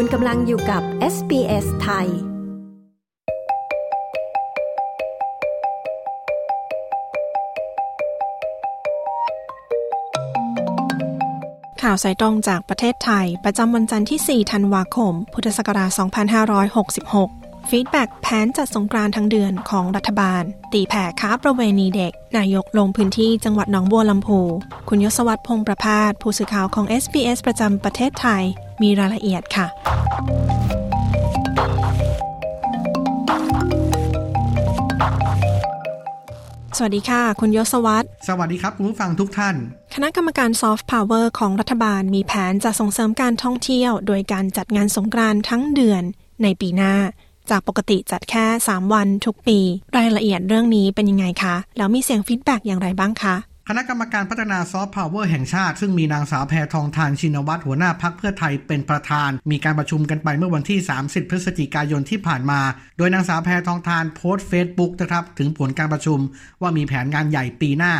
คุณกำลังอยู่กับ SBS ไทย ข่าวสายตรงจากประเทศไทย ประจำวันจันทร์ที่ 4 ธันวาคม พุทธศักราช 2566 ฟีดแบ็กแผนจัดสงกรานต์ทั้งเดือนของรัฐบาล ตีแผ่ค้าประเวณีเด็ก นายกลงพื้นที่จังหวัดหนองบัวลำพู คุณยศวัตรพงษ์ประพาสผู้สื่อข่าวของ SBS ประจำประเทศไทย มีรายละเอียดค่ะสวัสดีค่ะ คุณยศวัตรสวัสดีครับ คุณผู้ฟังทุกท่าน คณะกรรมการซอฟต์พาวเวอร์ของรัฐบาลมีแผนจะส่งเสริมการท่องเที่ยว โดยการจัดงานสงกรานต์ทั้งเดือนในปีหน้า จากปกติจัดแค่ 3 วันทุกปี รายละเอียดเรื่องนี้เป็นยังไงคะ แล้วมีเสียง feedback อย่างไรบ้างคะ คณะกรรมการพัฒนาซอฟต์พาวเวอร์แห่งชาติ ซึ่งมีนางสาวแพทองธารชินวัตรหัวหน้าพรรคเพื่อไทยเป็นประธาน มีการประชุมกันไปเมื่อวันที่ 30 พฤศจิกายนที่ผ่านมา โดยนางสาวแพทองทานโพสต์เฟซบุ๊กนะครับถึงผลการประชุมว่ามีแผนงานใหญ่ปีหน้า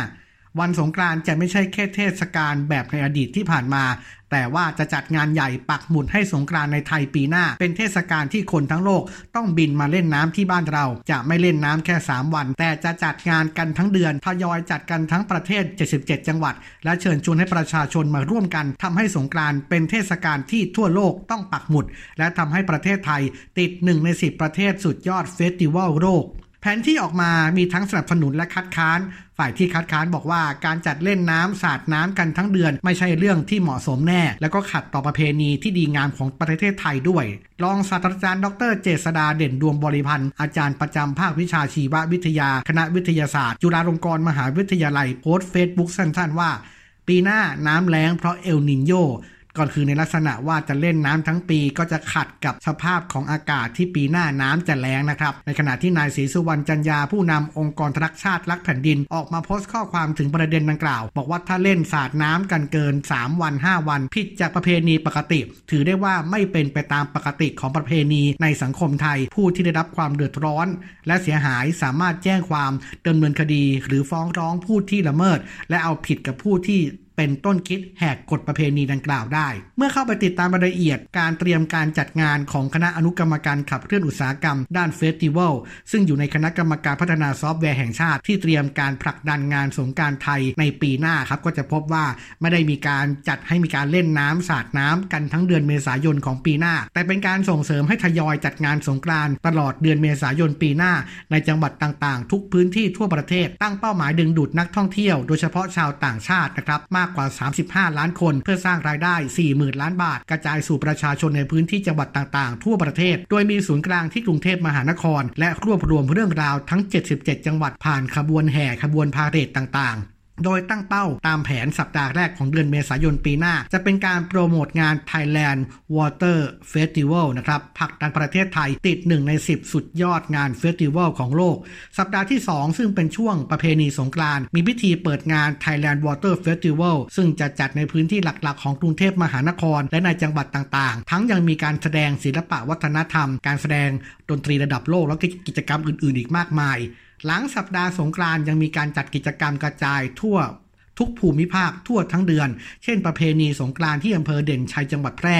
วันสงกรานต์จะไม่ใช่แค่เทศกาลแบบในอดีตที่ผ่านมา แต่ว่าจะจัดงานใหญ่ปักหมุดให้สงกรานต์ในไทยปีหน้า เป็นเทศกาลที่คนทั้งโลกต้องบินมาเล่นน้ำที่บ้านเรา จะไม่เล่นน้ำแค่ 3 วัน แต่จะจัดงานกันทั้งเดือนทยอยจัดกันทั้งประเทศ 77 จังหวัด และเชิญชวนให้ประชาชนมาร่วมกันทำให้สงกรานต์เป็นเทศกาลที่ทั่วโลกต้องปักหมุด และทำให้ประเทศไทยติด1ใน10 ประเทศสุดยอดเฟสติวัลโลกแผนที่ออกมามีทั้งสนับสนุนและคัดค้าน ฝ่ายที่คัดค้านบอกว่าการจัดเล่นน้ำสาดน้ำกันทั้งเดือน ไม่ใช่เรื่องที่เหมาะสมแน่ แล้วก็ขัดต่อประเพณีที่ดีงามของประเทศไทยด้วย รองศาสตราจารย์ดรเจษดาเด่นดวงบริพันธ์อาจารย์ประจำภาควิชาชีววิทยา คณะวิทยาศาสตร์ จุฬาลงกรณ์มหาวิทยาลัยโพสต์เฟซบุ๊กสั้นๆว่า ปีหน้าน้ำแล้งเพราะเอลนินโย ก็คือในลักษณะว่าจะเล่นน้ำทั้งปีก็จะขัดกับสภาพของอากาศที่ปีหน้าน้ำจะแล้งนะครับ ในขณะที่นายศรีสุวรรณจันยาผู้นำองค์กรทรักชาติรักแผ่นดินออกมาโพสต์ข้อความถึงประเด็นดังกล่าว บอกว่าถ้าเล่นสาดน้ำกันเกิน 3 วัน 5 วัน ผิดจากประเพณีปกติ ถือได้ว่าไม่เป็นไปตามปกติของประเพณีในสังคมไทย ผู้ที่ได้รับความเดือดร้อน และเสียหายสามารถแจ้งความดำเนินคดี หรือฟ้องร้องผู้ที่ละเมิด และเอาผิดกับผู้ที่ เป็นต้นคิดแหกกฎประเพณีดังกล่าวได้ เมื่อเข้าไปติดตามรายละเอียดการเตรียมการจัดงานของคณะอนุกรรมการขับเคลื่อนอุตสาหกรรมด้าน festival ซึ่งอยู่ในคณะกรรมการพัฒนาซอฟต์พาวเวอร์แห่งชาติที่เตรียมการผลักดันงานสงกรานต์ไทยในปีหน้าครับก็จะพบว่าไม่ได้มีการจัดให้มีการเล่นน้ำสาดน้ำกันทั้งเดือนเมษายนของปีหน้า แต่เป็นการส่งเสริมให้ทยอยจัดงานสงกรานต์ตลอดเดือนเมษายนปีหน้า ในจังหวัดต่างๆ ทุกพื้นที่ทั่วประเทศตั้งเป้าหมายดึงดูดนักท่องเที่ยวโดยเฉพาะชาวต่างชาตินะครับมากกว่า 35 ล้านคน เพื่อสร้างรายได้ 40,000 ล้านบาท กระจายสู่ประชาชนในพื้นที่จังหวัดต่างๆ ทั่วประเทศ โดยมีศูนย์กลางที่กรุงเทพมหานคร และรวบรวมเรื่องราวทั้ง 77 จังหวัดผ่านขบวนแห่ขบวนพาเหรดต่างๆ โดยตั้งเป้าตามแผนสัปดาห์แรกของเดือนเมษายนปีหน้า จะเป็นการโปรโมทงาน Thailand Water Festival นะครับผักดันประเทศไทยติด 1 ใน 10 สุดยอดงานเฟสติวัลของโลก สัปดาห์ที่ 2 ซึ่งเป็นช่วงประเพณีสงกรานต์มีพิธีเปิดงาน Thailand Water Festival ซึ่งจะจัดในพื้นที่หลักๆ ของกรุงเทพมหานคร และในจังหวัดต่างๆ ทั้งยังมีการแสดงศิลปะวัฒนธรรม การแสดงดนตรีระดับโลก และกิจกรรมอื่นๆ อีกมากมาย หลังสัปดาห์สงกรานยังมีการจัดกิจกรรมกระจายทั่วทุกภูมิภาคทั่วทั้งเดือน เช่นประเพณีสงกรานที่อำเภอเด่นชัยจังหวัดแพร่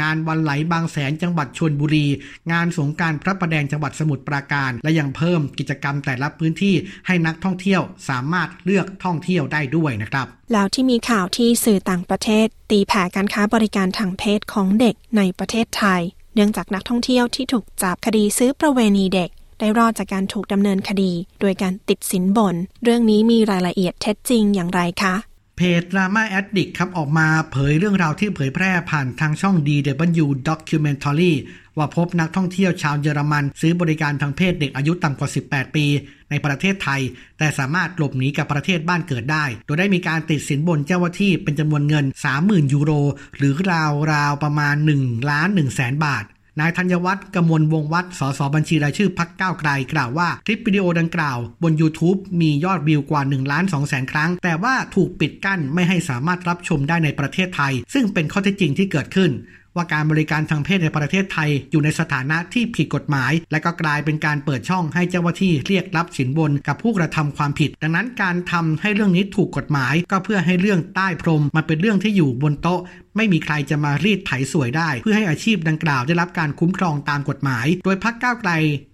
งานวันไหลบางแสนจังหวัดชลบุรี งานสงการพระประแดงจังหวัดสมุทรปราการ และยังเพิ่มกิจกรรมแต่ละพื้นที่ให้นักท่องเที่ยวสามารถเลือกท่องเที่ยวได้ด้วยนะครับ แล้วที่มีข่าวที่สื่อต่างประเทศ ตีแผ่การค้าบริการทางเพศของเด็กในประเทศไทย เนื่องจากนักท่องเที่ยวที่ถูกจับคดีซื้อประเวณีเด็ก ได้รอดจากการถูกดำเนินคดี โดยการติดสินบน เรื่องนี้มีรายละเอียดเท็จจริงอย่างไรคะเพจ Drama Addict ครับออกมาเผยเรื่องราวที่เผยแพร่ผ่านทางช่อง DW Documentary ว่าพบนักท่องเที่ยวชาวเยอรมัน ซื้อบริการทางเพศเด็กอายุต่ำกว่า 18 ปี ในประเทศไทย แต่สามารถหลบหนีกับประเทศบ้านเกิดได้ โดยได้มีการติดสินบนเจ้าหน้าที่เป็นจำนวนเงิน 30,000 ยูโร หรือราวราวประมาณ1ล้าน1แสนบาท นายธัญวัฒน์กมลวงวัฒน์สสบัญชีรายชื่อพักก้าวไกล กล่าวว่า คลิปวิดีโอดังกล่าว บน YouTube มียอดวิวกว่า1ล้าน2แสนครั้ง แต่ว่าถูกปิดกั้นไม่ให้สามารถรับชมได้ในประเทศไทย ซึ่งเป็นข้อเท็จจริงที่เกิดขึ้นว่าการบริการทางเพศในประเทศไทยอยู่ในสถานะที่ผิดกฎหมาย และก็กลายเป็นการเปิดช่องให้เจ้าหน้าที่เรียกรับสินบนกับผู้กระทำความผิด ดังนั้นการทำให้เรื่องนี้ถูกกฎหมาย ก็เพื่อให้เรื่องใต้พรมมันเป็นเรื่องที่อยู่บนโต๊ะ ไม่มีใครจะมารีดไถสวยได้ เพื่อให้อาชีพดังกล่าวได้รับการคุ้มครองตามกฎหมาย โดยพักก้าวไกล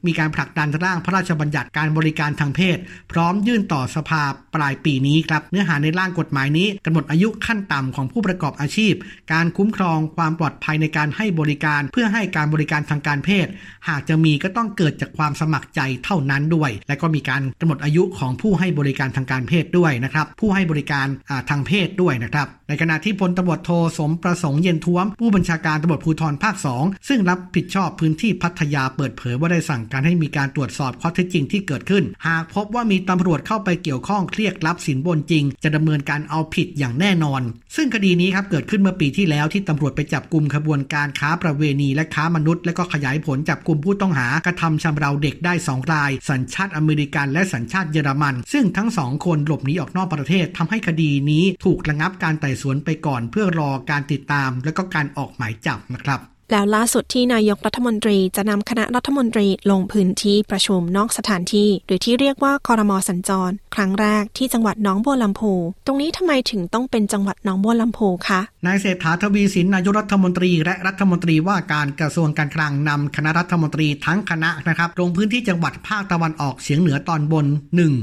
มีการผลักดันร่างพระราชบัญญัติการบริการทางเพศ พร้อมยื่นต่อสภาปลายปีนี้ครับเนื้อหาในร่างกฎหมายนี้กำหนดอายุขั้นต่ำของผู้ประกอบอาชีพ การคุ้มครองความปลอดภัยภายในการให้บริการเพื่อให้การบริการทางการเพศ หากจะมีก็ต้องเกิดจากความสมัครใจเท่านั้นด้วย และก็มีการกำหนดอายุของผู้ให้บริการทางการเพศด้วยนะครับผู้ให้บริการทางเพศด้วยนะครับในขณะที่พลตำรวจโทสมประสงค์เย็นท้วม ผู้บัญชาการตำรวจภูธรภาค 2 ซึ่งรับผิดชอบพื้นที่พัทยาเปิดเผยว่าได้สั่งการให้มีการตรวจสอบข้อเท็จจริงที่เกิดขึ้น หากพบว่ามีตำรวจเข้าไปเกี่ยวข้องเรียกรับสินบนจริง จะดำเนินการเอาผิดอย่างแน่นอน ซึ่งคดีนี้ครับเกิดขึ้นเมื่อปีที่แล้วที่ตำรวจไปจับกลุ่มขบวนการค้าประเวณีและค้ามนุษย์ และก็ขยายผลจับกลุ่มผู้ต้องหากระทำชำเราเด็กได้ 2 ราย สัญชาติอเมริกันและสัญชาติเยอรมัน ซึ่งทั้งสองคนหลบหนีออกนอกประเทศทำให้คดีนี้ถูกระงับการไต่สวนไปก่อน เพื่อรอการติดตาม และก็การออกหมายจับนะครับ แล้วล่าสุดที่นายกรัฐมนตรีจะนำคณะรัฐมนตรีลงพื้นที่ประชุมนอกสถานที่ หรือที่เรียกว่าคอรมอสัญจร ครั้งแรกที่จังหวัดน้องบัวลำพู ตรงนี้ทำไมถึงต้องเป็นจังหวัดน้องบัวลำพูคะ นายเศรษฐาทวีสินนายกรัฐมนตรี และรัฐมนตรีว่าการกระทรวงการคลังนำคณะรัฐมนตรีทั้งคณะนะครับลงพื้นที่จังหวัดภาคตะวันออกเฉียงเหนือตอนบนหนึ่ง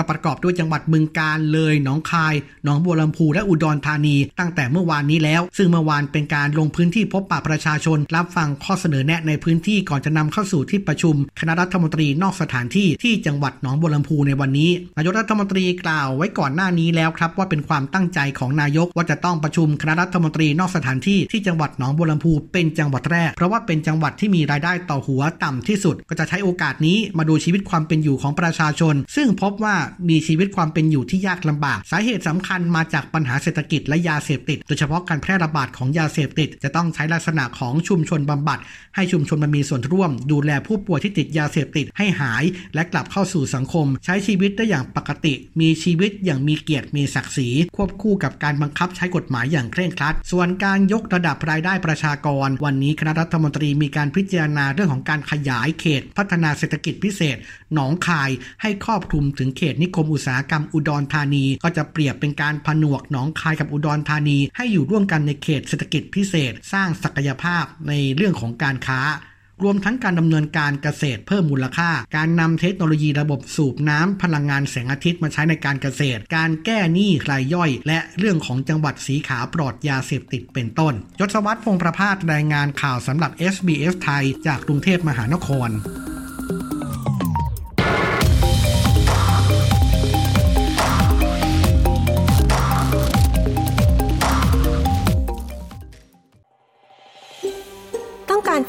ก็ประกอบด้วยจังหวัดบึงกาฬเลยหนองคาย หนองบัวลำพูและอุดรธานี ตั้งแต่เมื่อวานนี้แล้ว ซึ่งเมื่อวานเป็นการลงพื้นที่พบปะประชาชน รับฟังข้อเสนอแนะในพื้นที่ก่อนจะนำเข้าสู่ที่ประชุม คณะรัฐมนตรีนอกสถานที่ที่จังหวัดหนองบัวลำพูในวันนี้ นายกรัฐมนตรีกล่าวไว้ก่อนหน้านี้แล้วครับ ว่าเป็นความตั้งใจของนายกว่าจะต้องประชุมคณะรัฐมนตรีนอกสถานที่ที่จังหวัดหนองบัวลำพูเป็นจังหวัดแรก เพราะว่าเป็นจังหวัดที่มีรายได้ต่อหัวต่ำที่สุด ก็จะใช้โอกาสนี้มาดูชีวิตความเป็นอยู่ของประชาชน ซึ่งพบว่ามีชีวิตความเป็นอยู่ที่ยากลำบาก สาเหตุสำคัญมาจากปัญหาเศรษฐกิจและยาเสพติด โดยเฉพาะการแพร่ระบาดของยาเสพติด จะต้องใช้ลักษณะของชุมชนบำบัด ให้ชุมชนมันมีส่วนร่วม ดูแลผู้ป่วยที่ติดยาเสพติดให้หาย และกลับเข้าสู่สังคม ใช้ชีวิตได้อย่างปกติ มีชีวิตอย่างมีเกียรติมีศักดิ์ศรี ควบคู่กับการบังคับใช้กฎหมายอย่างเคร่งครัด ส่วนการยกระดับรายได้ประชากร วันนี้คณะรัฐมนตรีมีการพิจารณาเรื่องของการขยายเขต พัฒนาเศรษฐกิจพิเศษ หนองคายให้ครอบคลุมถึงเขตนิคมอุตสาหกรรมอุดรธานี ก็จะเปรียบเป็นการผนวกหนองคายกับอุดรธานี ให้อยู่ร่วมกันในเขตเศรษฐกิจพิเศษ สร้างศักยภาพในเรื่องของการค้ารวมทั้งการดำเนินการเกษตรเพิ่มมูลค่า การนำเทคโนโลยีระบบสูบน้ำพลังงานแสงอาทิตย์มาใช้ในการเกษตร การแก้หนี้รายย่อย และเรื่องของจังหวัดสีขาวปลอดยาเสพติดเป็นต้น ยศวัตรพงประพาสรายงานข่าวสำหรับ SBS ไทย จากกรุงเทพมหานคร